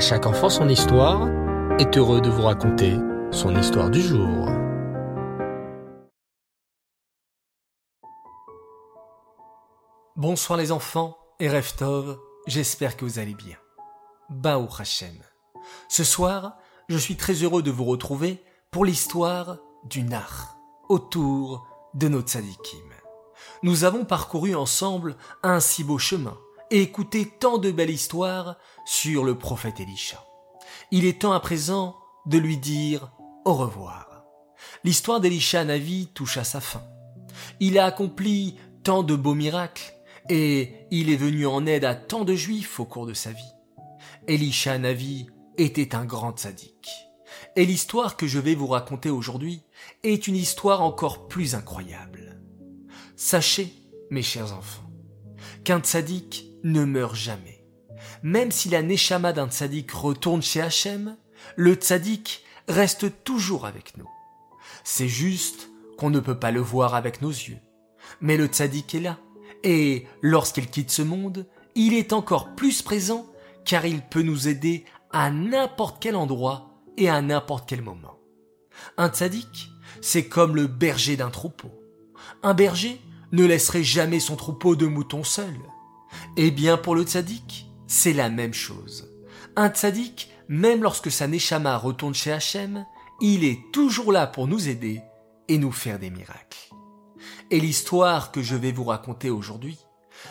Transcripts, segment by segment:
Chaque enfant son histoire est heureux de vous raconter son histoire du jour. Bonsoir les enfants et Reftov, j'espère que vous allez bien. Bao Hashem. Ce soir, je suis très heureux de vous retrouver pour l'histoire du Nar, autour de notre tzadikim. Nous avons parcouru ensemble un si beau chemin et tant de belles histoires sur le prophète Elisha. Il est temps à présent de lui dire au revoir. L'histoire d'Elisha Navi touche à sa fin. Il a accompli tant de beaux miracles et il est venu en aide à tant de juifs au cours de sa vie. Elisha Navi était un grand sadique. Et l'histoire que je vais vous raconter aujourd'hui est une histoire encore plus incroyable. Sachez, mes chers enfants, qu'un tzaddik ne meurt jamais. Même si la neshama d'un tzaddik retourne chez Hachem, le tzaddik reste toujours avec nous. C'est juste qu'on ne peut pas le voir avec nos yeux. Mais le tzaddik est là, et lorsqu'il quitte ce monde, il est encore plus présent car il peut nous aider à n'importe quel endroit et à n'importe quel moment. Un tzaddik, c'est comme le berger d'un troupeau. Un berger ne laisserait jamais son troupeau de moutons seul. Eh bien, pour le tzaddik, c'est la même chose. Un tzaddik, même lorsque sa neshama retourne chez Hachem, il est toujours là pour nous aider et nous faire des miracles. Et l'histoire que je vais vous raconter aujourd'hui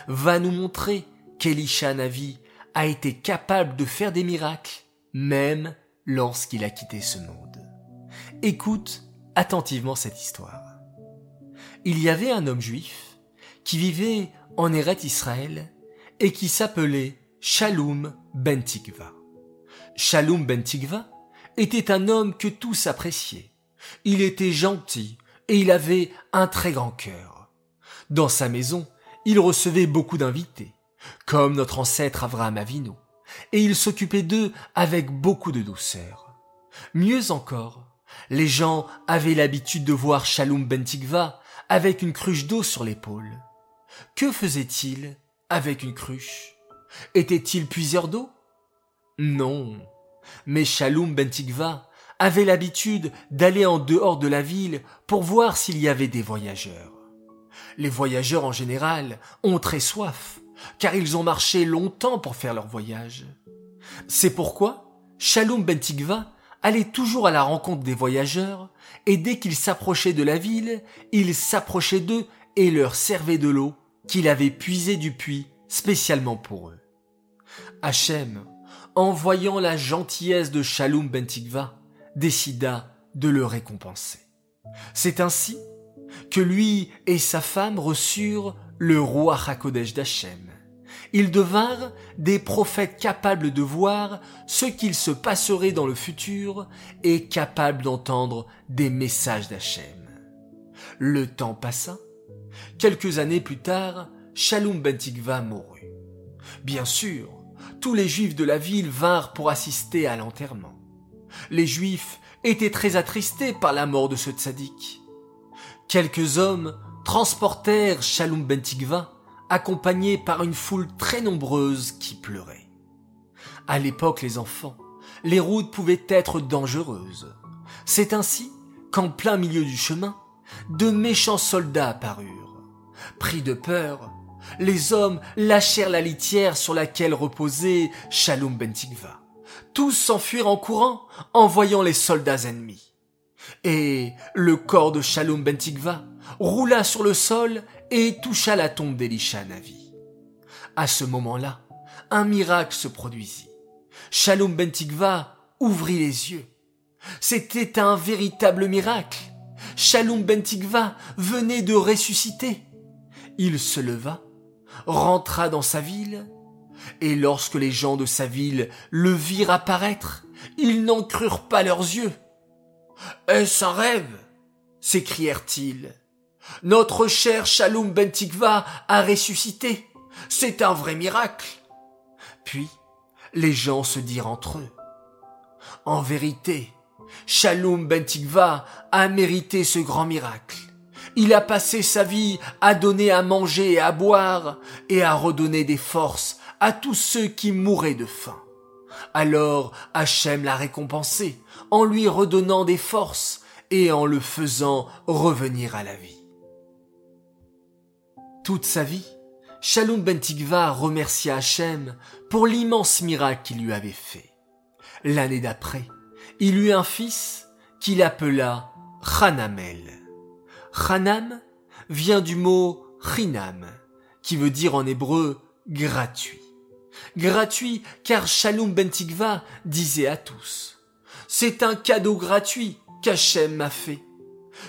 va nous montrer qu'Elisha Navi a été capable de faire des miracles, même lorsqu'il a quitté ce monde. Écoute attentivement cette histoire. Il y avait un homme juif qui vivait en Eret Israël et qui s'appelait Shalom ben Tikva. Shalom ben Tikva était un homme que tous appréciaient. Il était gentil et il avait un très grand cœur. Dans sa maison, il recevait beaucoup d'invités, comme notre ancêtre Avraham Avinu, et il s'occupait d'eux avec beaucoup de douceur. Mieux encore, les gens avaient l'habitude de voir Shalom ben Tikva avec une cruche d'eau sur l'épaule. Que faisait-il avec une cruche Était-il puiseur d'eau? Non. Mais Shalom ben Tikva avait l'habitude d'aller en dehors de la ville pour voir s'il y avait des voyageurs. Les voyageurs en général ont très soif, car ils ont marché longtemps pour faire leur voyage. C'est pourquoi Shalom ben Tikva allait toujours à la rencontre des voyageurs, et dès qu'il s'approchait de la ville, il s'approchait d'eux et leur servait de l'eau qu'il avait puisée du puits spécialement pour eux. Hachem, en voyant la gentillesse de Shalom ben Tikva, décida de le récompenser. C'est ainsi que lui et sa femme reçurent le roi Hakodesh d'Hachem. Ils devinrent des prophètes capables de voir ce qu'il se passerait dans le futur et capables d'entendre des messages d'Hachem. Le temps passa. Quelques années plus tard, Shalom ben Tikva mourut. Bien sûr, tous les juifs de la ville vinrent pour assister à l'enterrement. Les juifs étaient très attristés par la mort de ce tzaddik. Quelques hommes transportèrent Shalom ben Tikva accompagné par une foule très nombreuse qui pleurait. À l'époque, les enfants, les routes pouvaient être dangereuses. C'est ainsi qu'en plein milieu du chemin, de méchants soldats apparurent. Pris de peur, les hommes lâchèrent la litière sur laquelle reposait Shalom ben Tikva. Tous s'enfuirent en courant en voyant les soldats ennemis. Et le corps de Shalom ben Tikva roula sur le sol et toucha la tombe d'Elisha Navi. À ce moment-là, un miracle se produisit. Shalom ben Tikva ouvrit les yeux. C'était un véritable miracle. Shalom ben Tikva venait de ressusciter. Il se leva, rentra dans sa ville, et lorsque les gens de sa ville le virent apparaître, ils n'en crurent pas leurs yeux. Est-ce un rêve? s'écrièrent-ils. Notre cher Shalom ben Tikva a ressuscité. C'est un vrai miracle. Puis, les gens se dirent entre eux. En vérité, Shalom ben Tikva a mérité ce grand miracle. Il a passé sa vie à donner à manger et à boire et à redonner des forces à tous ceux qui mouraient de faim. Alors Hachem l'a récompensé en lui redonnant des forces et en le faisant revenir à la vie. Toute sa vie, Shalom ben Tikva remercia Hachem pour l'immense miracle qu'il lui avait fait. L'année d'après, il eut un fils qu'il appela Hanamel. Hanam vient du mot Chinam, qui veut dire en hébreu gratuit. Gratuit car Shalom ben Tikva disait à tous, c'est un cadeau gratuit qu'Hachem m'a fait.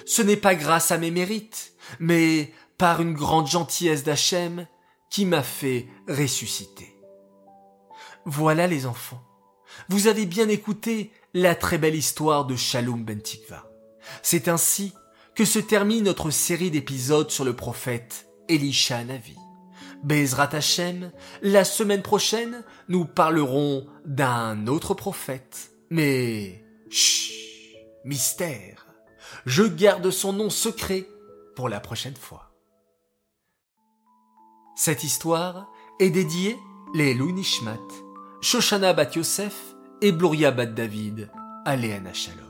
Ce n'est pas grâce à mes mérites, mais par une grande gentillesse d'Hachem qui m'a fait ressusciter. Voilà les enfants. Vous avez bien écouté la très belle histoire de Shalom ben Tikva. C'est ainsi que se termine notre série d'épisodes sur le prophète Elisha Navi. Bezrat Hashem, la semaine prochaine, nous parlerons d'un autre prophète. Mais, chut, mystère. Je garde son nom secret pour la prochaine fois. Cette histoire est dédiée les Nishmat, Shoshana Bat Yosef et Bloria Bat David à Shalom.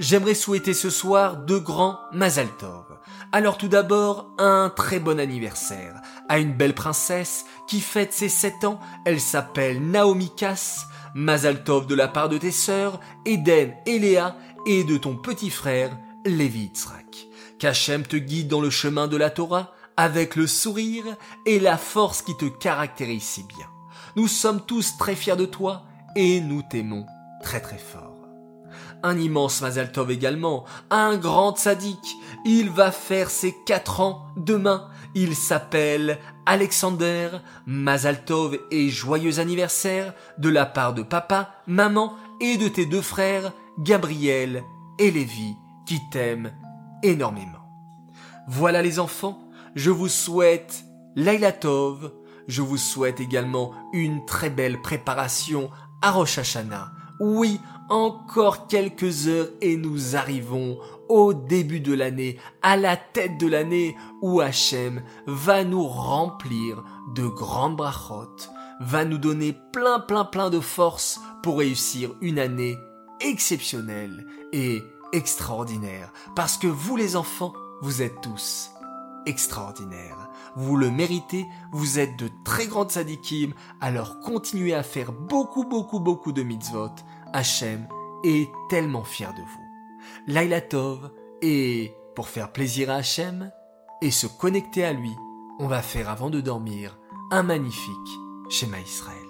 J'aimerais souhaiter ce soir deux grands Mazal Tov. Alors tout d'abord, un très bon anniversaire à une belle princesse qui fête ses sept ans. Elle s'appelle Naomi Kass. Mazal Tov de la part de tes sœurs, Eden et Léa, et de ton petit frère, Lévi Yitzhak. Qu'Hachem te guide dans le chemin de la Torah avec le sourire et la force qui te caractérise si bien. Nous sommes tous très fiers de toi et nous t'aimons très très fort un immense Mazal Tov également, un grand sadique. Il va faire ses quatre ans demain. Il s'appelle Alexander Mazal Tov et joyeux anniversaire de la part de papa, maman et de tes deux frères, Gabriel et Lévi, qui t'aiment énormément. Voilà les enfants, je vous souhaite Laila Tov, je vous souhaite également une très belle préparation à Rosh Hashanah. Oui, encore quelques heures et nous arrivons au début de l'année, à la tête de l'année où Hachem va nous remplir de grandes brachot, va nous donner plein plein plein de force pour réussir une année exceptionnelle et extraordinaire. Parce que vous les enfants, vous êtes tous extraordinaires. Vous le méritez, vous êtes de très grandes sadikim, alors continuez à faire beaucoup beaucoup beaucoup de mitzvot Hachem est tellement fier de vous. Laila Tov, et pour faire plaisir à Hachem et se connecter à lui, on va faire avant de dormir un magnifique schéma Israël.